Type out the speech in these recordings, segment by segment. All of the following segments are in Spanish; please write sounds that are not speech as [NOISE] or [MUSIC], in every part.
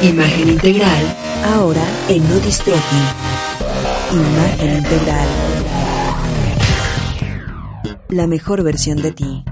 Imagen integral, ahora en Nodistrofi. Imagen integral. La mejor versión de ti.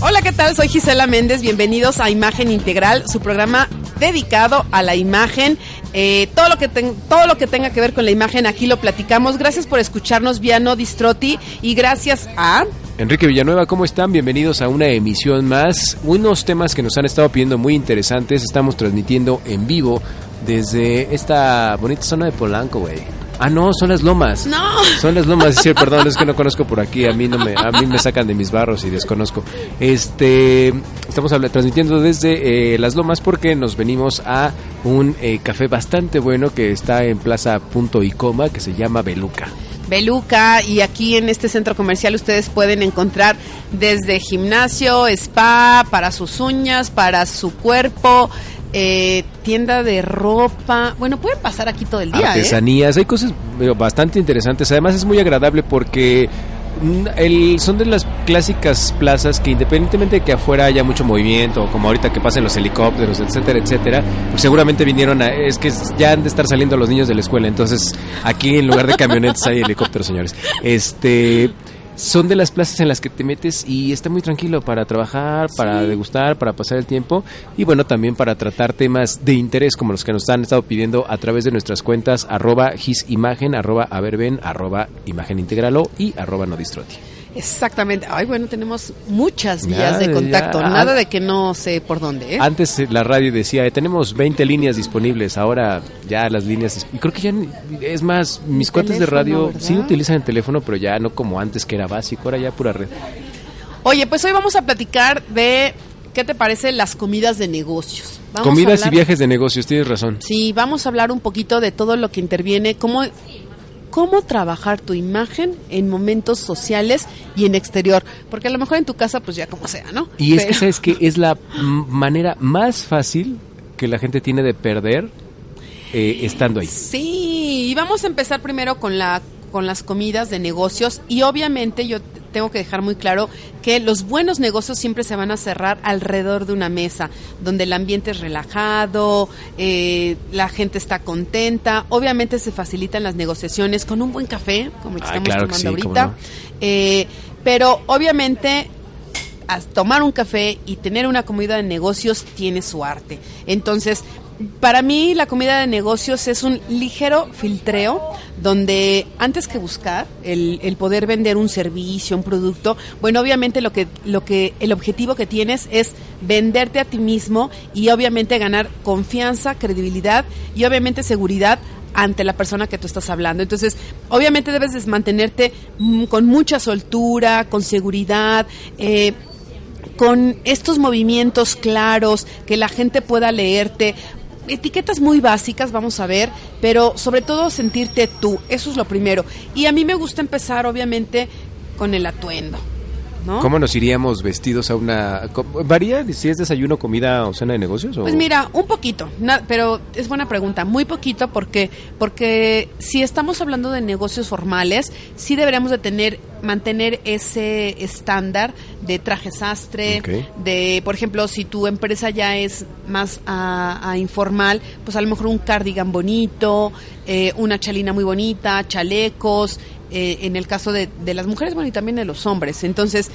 Hola, ¿qué tal? Soy Gisela Méndez. Bienvenidos a Imagen Integral, su programa dedicado a la imagen. Eh, todo, lo que todo lo que tenga que ver con la imagen, aquí lo platicamos. Gracias por escucharnos vía No Distroti y gracias a... Enrique Villanueva, ¿cómo están? Bienvenidos a una emisión más. Unos temas que nos han estado pidiendo muy interesantes. Estamos transmitiendo en vivo desde esta bonita zona de Polanco, güey. Ah, no, son las lomas. No. Son las lomas, sí, [LAUGHS] perdón, es que no conozco por aquí, a mí no me a mí me sacan de mis barros y desconozco. Este, estamos transmitiendo desde eh, las lomas porque nos venimos a un eh, café bastante bueno que está en Plaza Punto y Coma que se llama Beluca. Beluca y aquí en este centro comercial ustedes pueden encontrar desde gimnasio, spa, para sus uñas, para su cuerpo, eh, tienda de ropa. Bueno, pueden pasar aquí todo el día. ¿eh? Artesanías, hay cosas bastante interesantes. Además es muy agradable porque el, son de las clásicas plazas que independientemente de que afuera haya mucho movimiento, como ahorita que pasen los helicópteros, etcétera, etcétera, pues seguramente vinieron a... Es que ya han de estar saliendo los niños de la escuela, entonces aquí en lugar de camionetas hay helicópteros, señores. Este son de las plazas en las que te metes y está muy tranquilo para trabajar, para degustar, para pasar el tiempo y bueno, también para tratar temas de interés como los que nos han estado pidiendo a través de nuestras cuentas arroba gisimagen, arroba averben, arroba imagen integralo y arroba no Exactamente. Ay, bueno, tenemos muchas vías de contacto. Nada de que no sé por dónde. ¿eh? Antes eh, la radio decía, eh, tenemos 20 líneas disponibles. Ahora ya las líneas... Y creo que ya es más, mis cuentas de radio sí utilizan el teléfono, pero ya no como antes que era básico. Ahora ya pura red. Oye, pues hoy vamos a platicar de... ¿Qué te parece las comidas de negocios? Comidas y viajes de negocios, tienes razón. Sí, vamos a hablar un poquito de todo lo que interviene, cómo cómo trabajar tu imagen en momentos sociales y en exterior. Porque a lo mejor en tu casa, pues ya como sea, ¿no? Y es que, ¿sabes que Es la manera más fácil que la gente tiene de perder eh, estando ahí. Sí, y vamos a empezar primero con la con las comidas de negocios y obviamente yo tengo que dejar muy claro que los buenos negocios siempre se van a cerrar alrededor de una mesa, donde el ambiente es relajado, eh, la gente está contenta, obviamente se facilitan las negociaciones con un buen café, como el que estamos tomando ahorita, eh, pero obviamente tomar un café y tener una comida de negocios tiene su arte. Entonces, para mí la comida de negocios es un ligero filtreo donde antes que buscar el, el, poder vender un servicio, un producto, bueno, obviamente lo que, lo que, el objetivo que tienes es venderte a ti mismo y obviamente ganar confianza, credibilidad y obviamente seguridad ante la persona que tú estás hablando. Entonces, obviamente debes de mantenerte mm, con mucha soltura, con seguridad, eh, con estos movimientos claros, que la gente pueda leerte etiquetas muy básicas, vamos a ver, pero sobre todo sentirte tú, eso es lo primero. Y a mí me gusta empezar, obviamente, con el atuendo. ¿Cómo nos iríamos vestidos a una... ¿Varía si es desayuno, comida o cena de negocios? Pues mira, un poquito, pero es buena pregunta, muy poquito porque, porque si estamos hablando de negocios formales, sí deberíamos de tener, mantener ese estándar de traje sastre, de, por ejemplo, si tu empresa ya es más a, informal, pues a lo mejor un cardigan bonito, eh, una chalina muy bonita, chalecos, eh, en el caso de, de las mujeres, bueno, y también de los hombres. Entonces,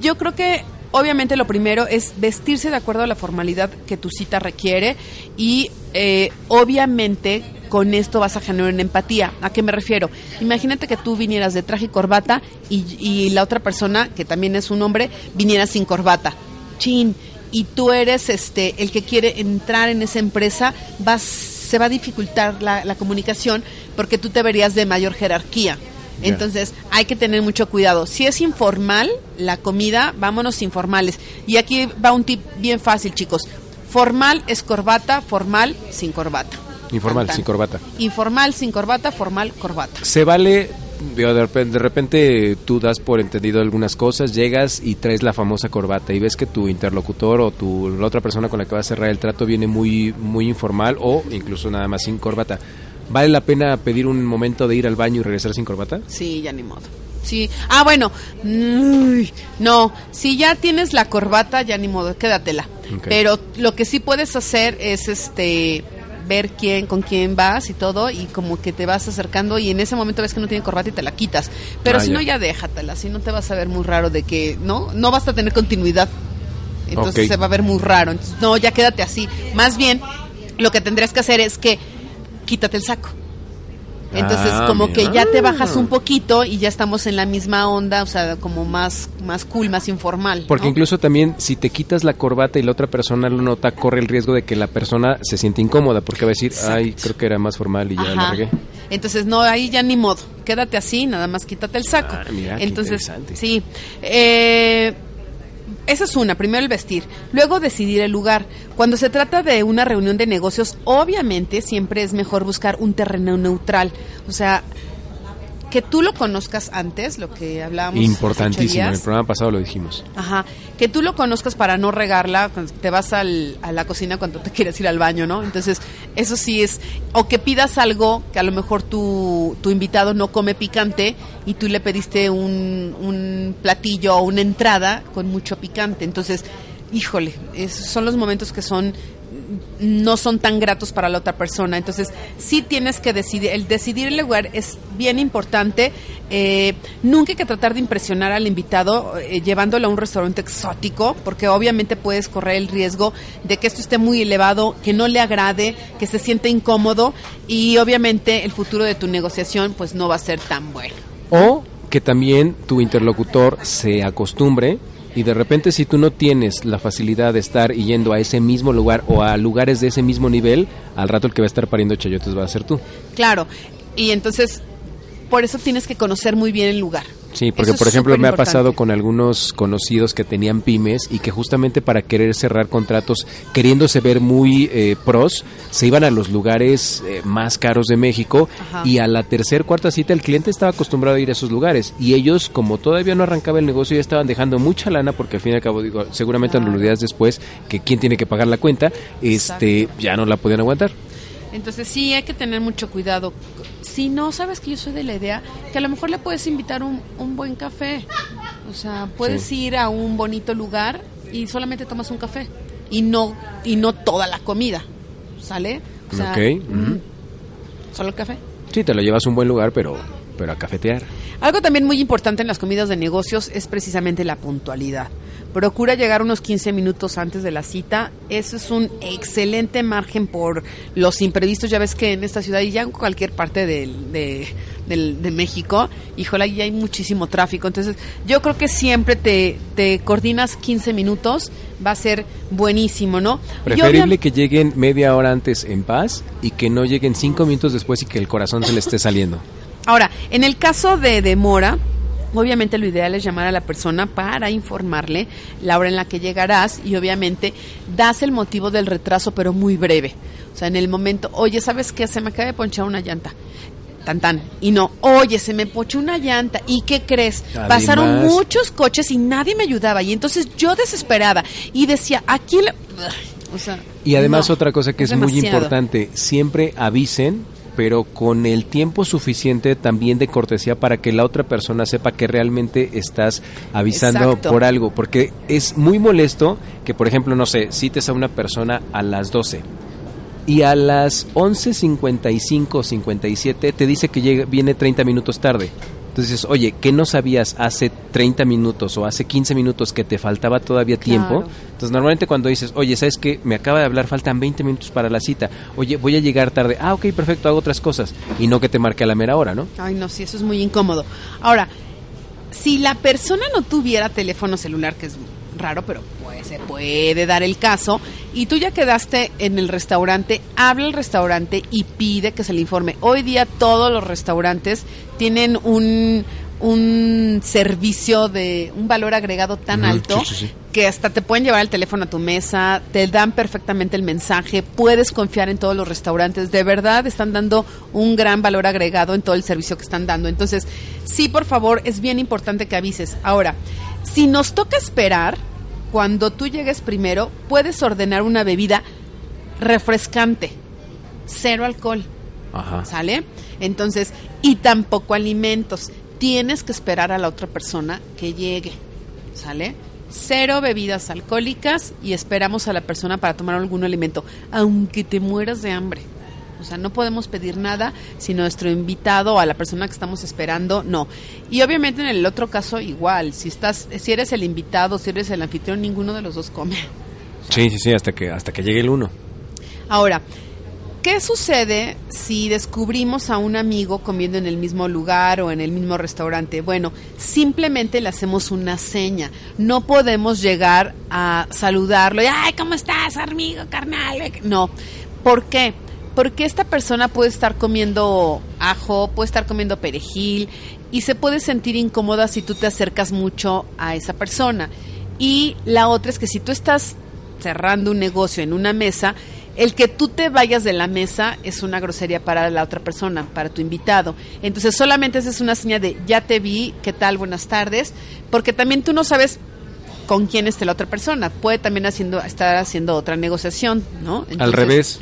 yo creo que obviamente lo primero es vestirse de acuerdo a la formalidad que tu cita requiere y eh, obviamente con esto vas a generar una empatía. ¿A qué me refiero? Imagínate que tú vinieras de traje y corbata y, la otra persona, que también es un hombre, viniera sin corbata. Chin. Y tú eres este el que quiere entrar en esa empresa, vas, se va a dificultar la, la comunicación porque tú te verías de mayor jerarquía. Entonces hay que tener mucho cuidado. Si es informal la comida, vámonos informales. Y aquí va un tip bien fácil, chicos. Formal es corbata, formal sin corbata. Informal sin corbata. Informal sin corbata, formal corbata. Se vale de repente, de repente, tú das por entendido algunas cosas, llegas y traes la famosa corbata y ves que tu interlocutor o tu, la otra persona con la que vas a cerrar el trato viene muy, muy informal o incluso nada más sin corbata. ¿Vale la pena pedir un momento de ir al baño y regresar sin corbata? Sí, ya ni modo. Sí. Ah, bueno. No, si ya tienes la corbata, ya ni modo, quédatela. Pero lo que sí puedes hacer es este ver quién con quién vas y todo y como que te vas acercando y en ese momento ves que no tiene corbata y te la quitas. Pero Ah, si ya. no ya déjatela, si no te vas a ver muy raro de que no no vas a tener continuidad. Entonces se va a ver muy raro. Entonces, no, ya quédate así. Más bien lo que tendrías que hacer es que quítate el saco. Entonces, Ah, como mira. que ya te bajas un poquito y ya estamos en la misma onda, o sea, como más, más cool, más informal. Porque ¿no? incluso también si te quitas la corbata y la otra persona lo nota, corre el riesgo de que la persona se siente incómoda porque va a decir, ay, creo que era más formal y ya Ajá. regué. Entonces, no, ahí ya ni modo. Quédate así, nada más quítate el saco. Ah, mira, Entonces, interesante. sí. Eh, esa es una, primero el vestir, luego decidir el lugar. Cuando se trata de una reunión de negocios, obviamente siempre es mejor buscar un terreno neutral. O sea, que tú lo conozcas antes, lo que hablábamos. Importantísimo, en el programa pasado lo dijimos. Ajá, que tú lo conozcas para no regarla, te vas al- a la cocina cuando te [LAUGHS] quieres ir al baño, ¿no? Entonces, eso sí es, o que pidas algo que a lo mejor tu, tu invitado no come picante y tú le pediste un, un platillo o una entrada con mucho picante. Entonces, híjole, esos son los momentos que son no son tan gratos para la otra persona. Entonces, sí tienes que decidir, el decidir el lugar es bien importante. Eh, nunca hay que tratar de impresionar al invitado eh, llevándolo a un restaurante exótico, porque obviamente puedes correr el riesgo de que esto esté muy elevado, que no le agrade, que se sienta incómodo y obviamente el futuro de tu negociación pues no va a ser tan bueno. O que también tu interlocutor se acostumbre y de repente si tú no tienes la facilidad de estar yendo a ese mismo lugar o a lugares de ese mismo nivel, al rato el que va a estar pariendo chayotes va a ser tú. Claro, y entonces por eso tienes que conocer muy bien el lugar. Sí, porque Eso por ejemplo me ha pasado con algunos conocidos que tenían pymes y que justamente para querer cerrar contratos, queriéndose ver muy eh, pros, se iban a los lugares eh, más caros de México Ajá. y a la tercer, cuarta cita el cliente estaba acostumbrado a ir a esos lugares y ellos como todavía no arrancaba el negocio ya estaban dejando mucha lana porque al fin y al cabo digo, seguramente Claro. los días después que quién tiene que pagar la cuenta, este Exacto. ya no la podían aguantar. Entonces sí hay que tener mucho cuidado. Si no, sabes que yo soy de la idea que a lo mejor le puedes invitar un, un buen café. O sea, puedes Sí. ir a un bonito lugar y solamente tomas un café y no y no toda la comida, ¿sale? O sea, mm, solo el café. Sí, te lo llevas a un buen lugar, pero pero a cafetear. Algo también muy importante en las comidas de negocios es precisamente la puntualidad. Procura llegar unos 15 minutos antes de la cita. Eso es un excelente margen por los imprevistos. Ya ves que en esta ciudad y ya en cualquier parte de, de México, híjole, ahí hay muchísimo tráfico. Entonces, yo creo que siempre te, te coordinas 15 minutos. Va a ser buenísimo, ¿no? Preferible que lleguen media hora antes en paz y que no lleguen cinco minutos después y que el corazón se le esté saliendo. Ahora, en el caso de demora, obviamente lo ideal es llamar a la persona para informarle la hora en la que llegarás y obviamente das el motivo del retraso, pero muy breve. O sea, en el momento, oye, ¿sabes qué? Se me acaba de ponchar una llanta. Tan tan. Y no, oye, se me ponchó una llanta. ¿Y qué crees? Además- Pasaron muchos coches y nadie me ayudaba. Y entonces yo desesperada y decía, aquí le... O sea, Y además no, otra cosa que es, muy importante, siempre avisen, pero con el tiempo suficiente también de cortesía para que la otra persona sepa que realmente estás avisando Exacto. por algo, porque es muy molesto que, por ejemplo, no sé, cites a una persona a las 12 y a las 11.55 57 te dice que llega, viene 30 minutos tarde. Entonces, oye, ¿qué no sabías hace 30 minutos o hace 15 minutos que te faltaba todavía tiempo? Claro. Entonces, normalmente cuando dices, oye, ¿sabes qué? Me acaba de hablar, faltan 20 minutos para la cita. Oye, voy a llegar tarde. Ah, ok, perfecto, hago otras cosas. Y no que te marque a la mera hora, ¿no? Ay, no, sí, eso es muy incómodo. Ahora, si la persona no tuviera teléfono celular, que es raro, pero pues, se puede dar el caso, y tú ya quedaste en el restaurante, habla al restaurante y pide que se le informe. Hoy día todos los restaurantes tienen un, un servicio de un valor agregado tan alto sí, sí, sí. que hasta te pueden llevar el teléfono a tu mesa, te dan perfectamente el mensaje, puedes confiar en todos los restaurantes, de verdad están dando un gran valor agregado en todo el servicio que están dando. Entonces, sí, por favor, es bien importante que avises. Ahora, si nos toca esperar, cuando tú llegues primero, puedes ordenar una bebida refrescante, cero alcohol. Ajá. ¿Sale? Entonces, y tampoco alimentos. tienes que esperar a la otra persona que llegue, ¿sale? Cero bebidas alcohólicas y esperamos a la persona para tomar algún alimento, aunque te mueras de hambre. O sea, no podemos pedir nada si nuestro invitado o a la persona que estamos esperando no. Y obviamente en el otro caso igual, si estás si eres el invitado, si eres el anfitrión, ninguno de los dos come. Sí, sí, sí, hasta que hasta que llegue el uno. Ahora, ¿Qué sucede si descubrimos a un amigo comiendo en el mismo lugar o en el mismo restaurante? Bueno, simplemente le hacemos una seña. No podemos llegar a saludarlo y, ay, ¿cómo estás, amigo, carnal? No. ¿Por qué? Porque esta persona puede estar comiendo ajo, puede estar comiendo perejil y se puede sentir incómoda si tú te acercas mucho a esa persona. Y la otra es que si tú estás cerrando un negocio en una mesa, el que tú te vayas de la mesa es una grosería para la otra persona, para tu invitado. Entonces solamente esa es una señal de ya te vi, ¿qué tal? Buenas tardes, porque también tú no sabes con quién esté la otra persona. Puede también haciendo, estar haciendo otra negociación, ¿no? Al revés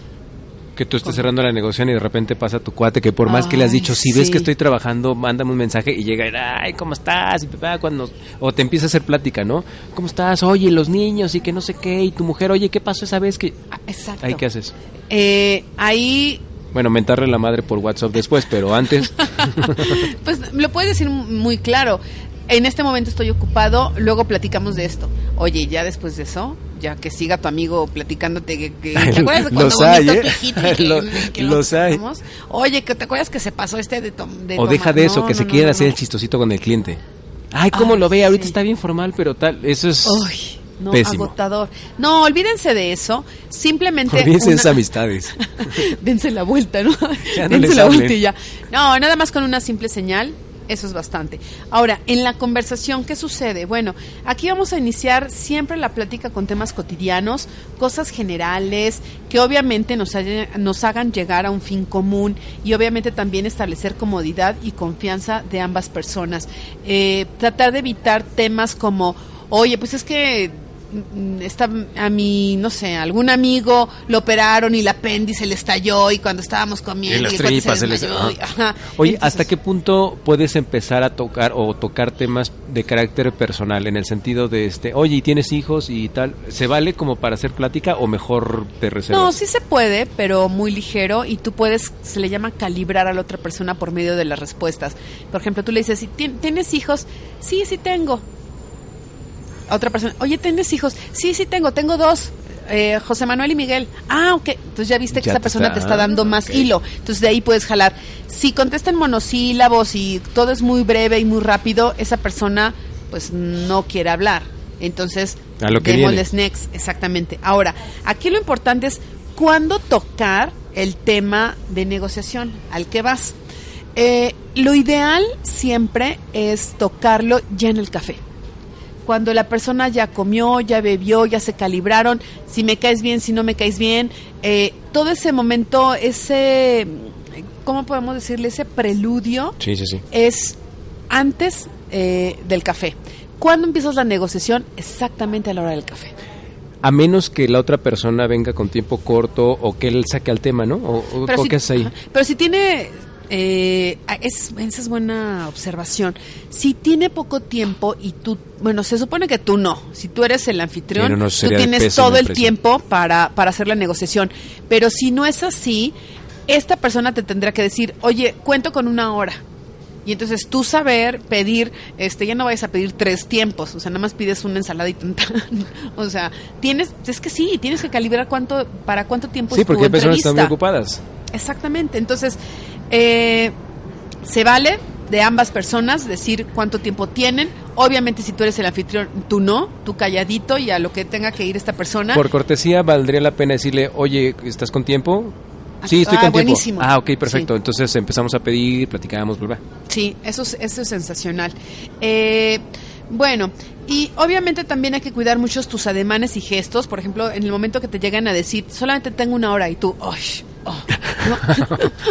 que tú estés cerrando la negociación y de repente pasa tu cuate que por más que le has dicho, si ves que estoy trabajando, mándame un mensaje y llega, ay, ¿cómo estás? Y cuando o te empieza a hacer plática, ¿no? ¿Cómo estás? Oye, los niños y que no sé qué, y tu mujer, oye, ¿qué pasó esa vez que ah, Exacto. ¿Ahí qué haces? Eh, ahí bueno, mentarle la madre por WhatsApp después, pero antes. [LAUGHS] pues lo puedes decir muy claro. En este momento estoy ocupado, luego platicamos de esto. Oye, ya después de eso, ya que siga tu amigo platicándote que, ¿te [LAUGHS] acuerdas de cuando los hay, ¿eh? [LAUGHS] los hay. Oye, que te acuerdas que se pasó este de, de O deja de eso, que se quiera hacer el chistosito con el cliente. Ay, cómo lo ve, ahorita está bien formal, pero tal, eso es no, agotador. No, olvídense de eso, simplemente Olvídense de esas amistades. [LAUGHS] Dense la vuelta, ¿no? Dense la vuelta y ya. No, nada más con una simple señal eso es bastante. Ahora, en la conversación, ¿qué sucede? Bueno, aquí vamos a iniciar siempre la plática con temas cotidianos, cosas generales, que obviamente nos, hagan llegar a un fin común y obviamente también establecer comodidad y confianza de ambas personas. Eh, tratar de evitar temas como, oye, pues es que está a mi, no sé, algún amigo lo operaron y el apéndice le estalló y cuando estábamos comiendo y, se les... Oye, ¿hasta qué punto puedes empezar a tocar o tocar temas de carácter personal en el sentido de este, oye, ¿y tienes hijos y tal? ¿Se vale como para hacer plática o mejor te reservas? No, sí se puede, pero muy ligero y tú puedes, se le llama calibrar a la otra persona por medio de las respuestas. Por ejemplo, tú le dices, ¿tienes hijos? Sí, sí tengo otra persona, oye, ¿tienes hijos? Sí, sí tengo, tengo dos. Eh, José Manuel y Miguel. Ah, ok. Entonces ya viste que esa persona te está dando más hilo. Entonces de ahí puedes jalar. Si contestan monosílabos y todo es muy breve y muy rápido, esa persona pues no quiere hablar. Entonces, a lo que démosles next, exactamente. Ahora, aquí lo importante es cuándo tocar el tema de negociación, al que vas. Eh, lo ideal siempre es tocarlo ya en el café cuando la persona ya comió, ya bebió, ya se calibraron, si me caes bien, si no me caes bien, eh, todo ese momento, ese, ¿cómo podemos decirle? Ese preludio sí, sí, sí. es antes eh, del café. ¿Cuándo empiezas la negociación? Exactamente a la hora del café. A menos que la otra persona venga con tiempo corto o que él saque al tema, ¿no? O, o, qué es ahí. Pero si tiene eh, es, esa es buena observación. Si tiene poco tiempo y tú, bueno, se supone que tú no, si tú eres el anfitrión, tú tienes todo el tiempo para, para hacer la negociación. Pero si no es así, esta persona te tendrá que decir, oye, cuento con una hora. Y entonces tú saber pedir, este, ya no vayas a pedir tres tiempos, o sea, nada más pides una ensalada y [LAUGHS] o sea, tienes, es que sí, tienes que calibrar cuánto, para cuánto tiempo Sí, porque hay personas están muy ocupadas. Exactamente, entonces eh, se vale de ambas personas decir cuánto tiempo tienen. Obviamente si tú eres el anfitrión, tú no, tú calladito y a lo que tenga que ir esta persona. Por cortesía valdría la pena decirle, oye, ¿estás con tiempo? Sí, estoy ah, con buenísimo. tiempo. Ah, ok, perfecto. Entonces empezamos a pedir, platicamos, ¿verdad? Sí, eso es, eso es sensacional. Eh, bueno, y obviamente también hay que cuidar muchos tus ademanes y gestos. Por ejemplo, en el momento que te llegan a decir, solamente tengo una hora y tú, ¡ay! Oh,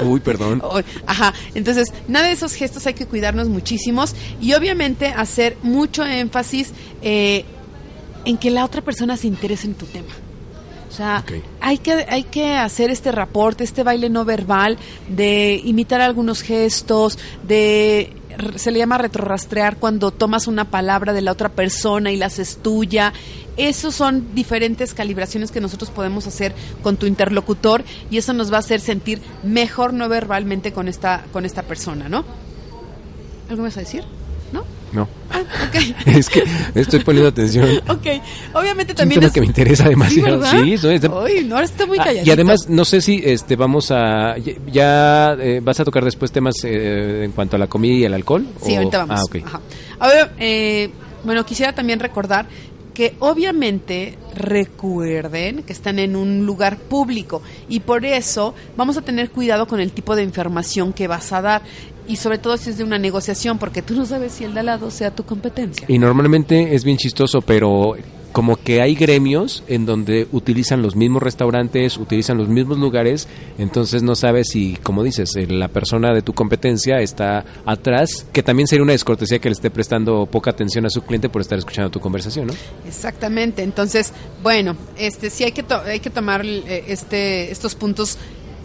Uy, perdón. [LAUGHS] ajá, entonces nada de esos gestos hay que cuidarnos muchísimos y obviamente hacer mucho énfasis eh, en que la otra persona se interese en tu tema. O sea, hay, que, hay que hacer este reporte, este baile no verbal, de imitar algunos gestos, de se le llama retrorastrear cuando tomas una palabra de la otra persona y la haces tuya. Esos son diferentes calibraciones que nosotros podemos hacer con tu interlocutor y eso nos va a hacer sentir mejor no verbalmente con esta, con esta persona, ¿no? ¿Algo vas a decir? ¿No? No. Ah, [LAUGHS] es que estoy poniendo atención. Ok, obviamente Es un también tema es... que me interesa demasiado. Sí, eso es de- Uy, no, ahora está muy Ah, calladito. y además, no sé si este vamos a. Ya, eh, vas a tocar después temas eh, en cuanto a la comida y el alcohol. Sí, o- ahorita vamos. Ah, ok. Ajá. Ahora, eh, bueno, quisiera también recordar que obviamente recuerden que están en un lugar público y por eso vamos a tener cuidado con el tipo de información que vas a dar y sobre todo si es de una negociación porque tú no sabes si el de al lado sea tu competencia. Y normalmente es bien chistoso, pero como que hay gremios en donde utilizan los mismos restaurantes, utilizan los mismos lugares, entonces no sabes si, como dices, la persona de tu competencia está atrás, que también sería una descortesía que le esté prestando poca atención a su cliente por estar escuchando tu conversación, ¿no? Exactamente. Entonces, bueno, este sí hay que to- hay que tomar eh, este estos puntos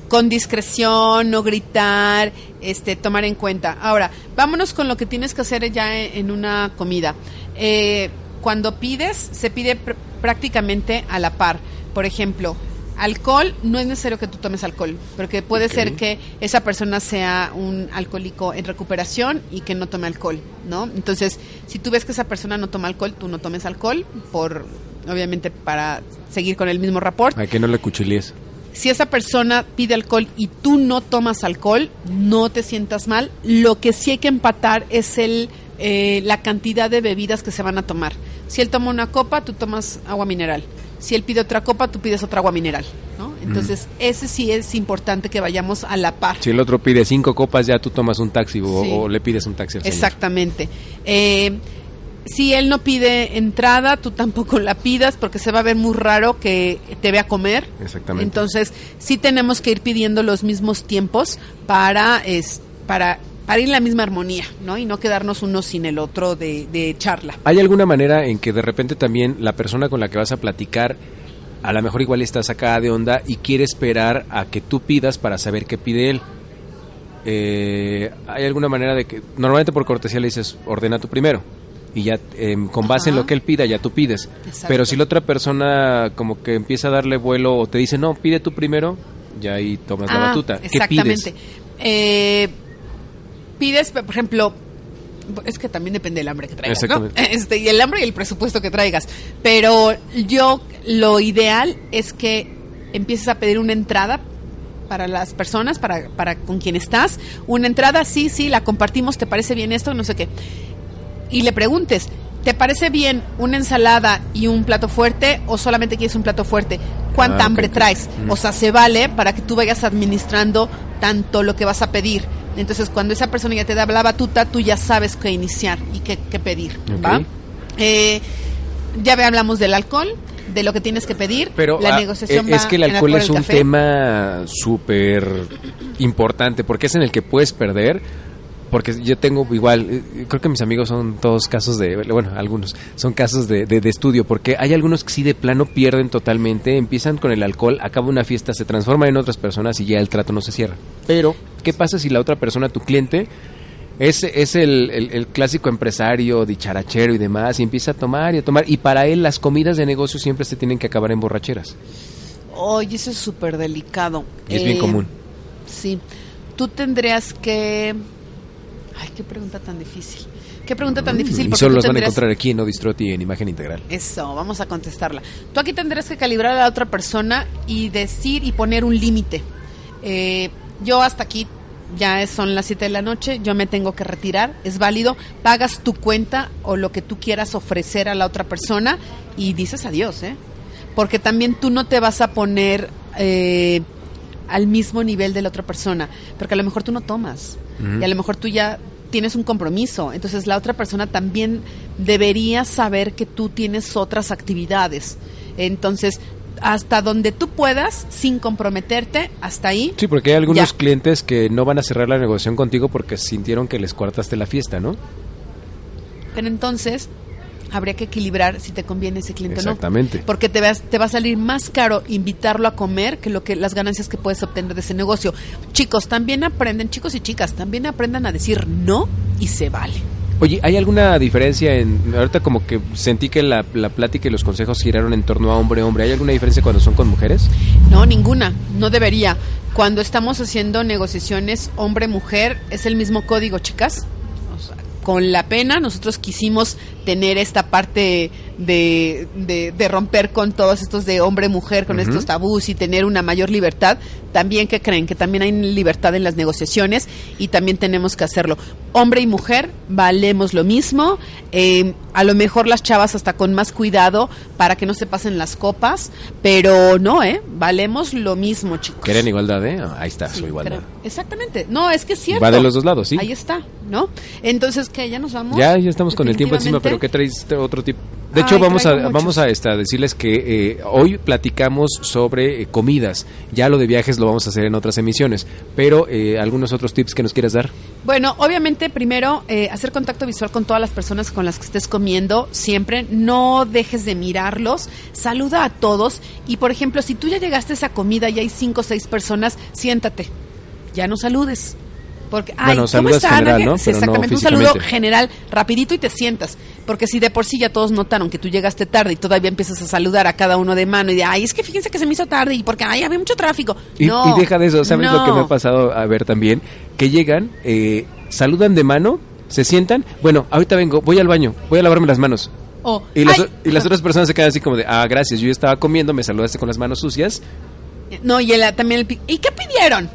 con discreción, no gritar, este tomar en cuenta. Ahora, vámonos con lo que tienes que hacer ya en, en una comida. Eh, cuando pides, se pide pr- prácticamente a la par. Por ejemplo, alcohol, no es necesario que tú tomes alcohol, porque puede ser que esa persona sea un alcohólico en recuperación y que no tome alcohol, ¿no? Entonces, si tú ves que esa persona no toma alcohol, tú no tomes alcohol, por obviamente para seguir con el mismo rapport. A que no le cuchilíes. Si esa persona pide alcohol y tú no tomas alcohol, no te sientas mal. Lo que sí hay que empatar es el eh, la cantidad de bebidas que se van a tomar. Si él toma una copa, tú tomas agua mineral. Si él pide otra copa, tú pides otra agua mineral. ¿no? Entonces, ese sí es importante que vayamos a la par. Si el otro pide cinco copas, ya tú tomas un taxi o, Sí. o le pides un taxi al señor. Exactamente. Eh, si él no pide entrada, tú tampoco la pidas porque se va a ver muy raro que te vea comer. Exactamente. Entonces, sí tenemos que ir pidiendo los mismos tiempos para, es, para, para ir en la misma armonía, ¿no? Y no quedarnos uno sin el otro de, de charla. ¿Hay alguna manera en que de repente también la persona con la que vas a platicar, a lo mejor igual está sacada de onda y quiere esperar a que tú pidas para saber qué pide él? Eh, ¿Hay alguna manera de que, normalmente por cortesía le dices, ordena tú primero? Y ya em, con base en lo que él pida, ya tú pides. Exacto. Pero si la otra persona como que empieza a darle vuelo o te dice, no, pide tú primero, ya ahí tomas la Ah, batuta. ¿Qué Exactamente. pides? Eh, pides, por ejemplo, es que también depende del hambre que traigas, ¿no? [LAUGHS] Este, y el hambre y el presupuesto que traigas. Pero yo, lo ideal es que empieces a pedir una entrada para las personas, para, para con quien estás. Una entrada, sí, sí, la compartimos, ¿te parece bien esto? No sé qué. Y le preguntes, ¿te parece bien una ensalada y un plato fuerte o solamente quieres un plato fuerte? ¿Cuánta Ah, hambre traes? Mm. O sea, se vale para que tú vayas administrando tanto lo que vas a pedir. Entonces, cuando esa persona ya te da la batuta, tú ya sabes qué iniciar y qué, qué pedir. ¿va? Eh, ya ve- hablamos del alcohol, de lo que tienes que pedir. Pero la ah, negociación eh, va es que el alcohol es un café. tema súper importante porque es en el que puedes perder. Porque yo tengo igual, eh, creo que mis amigos son todos casos de, bueno, algunos son casos de, de- de estudio, porque hay algunos que sí de plano pierden totalmente, empiezan con el alcohol, acaba una fiesta, se transforman en otras personas y ya el trato no se cierra. Pero, ¿qué pasa si la otra persona, tu cliente, es, es el, el- el clásico empresario, dicharachero y demás, y empieza a tomar y a tomar, y para él las comidas de negocio siempre se tienen que acabar en borracheras. Oye, eso es súper delicado. Y es bien Eh, común. Sí. Tú tendrías que... Ay, qué pregunta tan difícil. Qué pregunta tan difícil. Mm, y porque solo los van a encontrar aquí en Odistroti en imagen integral. Eso, vamos a contestarla. Tú aquí tendrás que calibrar a la otra persona y decir y poner un límite. Eh, yo hasta aquí ya son las 7 de la noche, yo me tengo que retirar, es válido, pagas tu cuenta o lo que tú quieras ofrecer a la otra persona y dices adiós, ¿eh? Porque también tú no te vas a poner eh, al mismo nivel de la otra persona, porque a lo mejor tú no tomas Y a lo mejor tú ya tienes un compromiso, entonces la otra persona también debería saber que tú tienes otras actividades. Entonces, hasta donde tú puedas, sin comprometerte, hasta ahí. Sí, porque hay algunos Ya. clientes que no van a cerrar la negociación contigo porque sintieron que les cuartaste la fiesta, ¿no? Pero entonces, habría que equilibrar si te conviene ese cliente Exactamente. o no. Porque te, vas, te va a salir más caro invitarlo a comer que lo que las ganancias que puedes obtener de ese negocio. Chicos, también aprenden, chicos y chicas, también aprendan a decir no y se vale. Oye, ¿hay alguna diferencia en... Ahorita como que sentí que la, la plática y los consejos giraron en torno a hombre-hombre. ¿Hay alguna diferencia cuando son con mujeres? No, ninguna, no debería. Cuando estamos haciendo negociaciones hombre-mujer, es el mismo código, chicas. Con la pena nosotros quisimos tener esta parte de, de, de romper con todos estos de hombre-mujer, con estos tabús y tener una mayor libertad. También que creen que también hay libertad en las negociaciones y también tenemos que hacerlo. Hombre y mujer valemos lo mismo. eh, a lo mejor las chavas hasta con más cuidado para que no se pasen las copas, pero no, ¿eh? Valemos lo mismo, chicos. Quieren igualdad, ¿eh? Ah, Ahí está, Sí, su igualdad. exactamente. No, es que es cierto. Va de los dos lados, sí. Ahí está, ¿no? Entonces, ¿qué? ¿Ya nos vamos? Ya, ya estamos con el tiempo encima, pero ¿qué traes otro tipo? De hecho, Ay, vamos a, muchos. vamos a esta, decirles que eh, hoy platicamos sobre eh, comidas. Ya lo de viajes lo vamos a hacer en otras emisiones. Pero, eh, ¿algunos otros tips que nos quieras dar? Bueno, obviamente, primero, eh, hacer contacto visual con todas las personas con las que estés comiendo, siempre. No dejes de mirarlos, saluda a todos. Y, por ejemplo, si tú ya llegaste a esa comida y hay cinco o seis personas, siéntate. Ya no saludes. Porque, ay, Bueno, ¿cómo está? general, ¿no? Sí, Pero no exactamente, un saludo general, rapidito y te sientas. Porque si de por sí ya todos notaron que tú llegaste tarde y todavía empiezas a saludar a cada uno de mano y de, ay, es que fíjense que se me hizo tarde y porque, ay, había mucho tráfico. Y, no, y deja de eso, ¿sabes lo que me no. ha pasado a ver también? Que llegan, eh, saludan de mano, se sientan, bueno, ahorita vengo, voy al baño, voy a lavarme las manos. O, Y las, "Ay, y las otras personas se quedan así como de, ah, gracias, yo estaba comiendo, me saludaste con las manos sucias. No, y el, también el... ¿Y qué pidieron?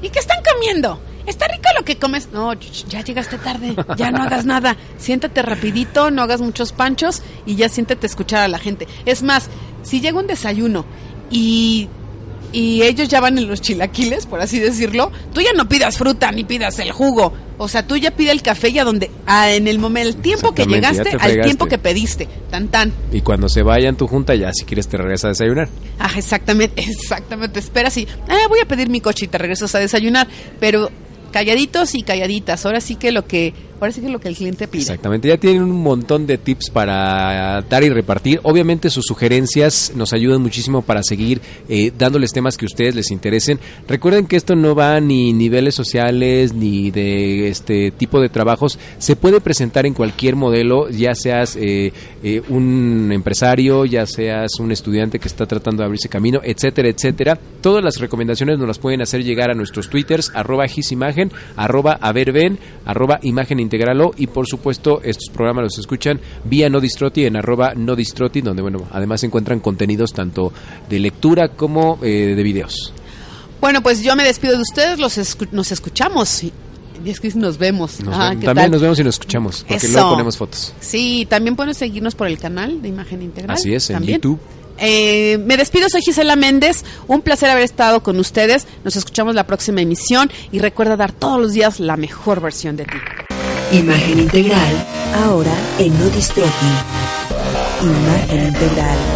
¿Y qué están comiendo? ¿Está rico lo que comes? No, ya llegaste tarde, ya no hagas nada. Siéntate rapidito, no hagas muchos panchos y ya siéntate a escuchar a la gente. Es más, si llega un desayuno y, y ellos ya van en los chilaquiles, por así decirlo, tú ya no pidas fruta ni pidas el jugo. O sea, tú ya pide el café y a donde, a- en el momento, el tiempo que llegaste, te al tiempo que pediste, tan tan. Y cuando se vayan tu junta, ya si quieres te regresas a desayunar. [LAUGHS] Ah, exactamente, exactamente. Esperas y eh, voy a pedir mi coche y te regresas a desayunar, pero calladitos y calladitas. Ahora sí que lo que, sí que lo que el cliente pide. Exactamente, ya tienen un montón de tips para dar y repartir. Obviamente sus sugerencias nos ayudan muchísimo para seguir eh, dándoles temas que a ustedes les interesen. Recuerden que esto no va ni niveles sociales ni de este tipo de trabajos. Se puede presentar en cualquier modelo, ya seas eh, eh, un empresario, ya seas un estudiante que está tratando de abrirse camino, etcétera, etcétera. Todas las recomendaciones nos las pueden hacer llegar a nuestros twitters, arroba gisimagen, arroba averben, arroba imagen integralo y por supuesto estos programas los escuchan vía Nodistroti en arroba Nodistroti donde bueno además encuentran contenidos tanto de lectura como eh, de videos. Bueno, pues yo me despido de ustedes, los escu- nos escuchamos y y es que nos vemos. Nos Ah, ven- ¿qué también tal? nos vemos y nos escuchamos porque Eso. luego ponemos fotos. Sí, también pueden seguirnos por el canal de Imagen Integral. Así es, en. YouTube. Eh, me despido, soy Gisela Méndez. Un placer haber estado con ustedes. Nos escuchamos la próxima emisión y recuerda dar todos los días la mejor versión de ti. Imagen integral, ahora en Nodistroqui. Imagen integral.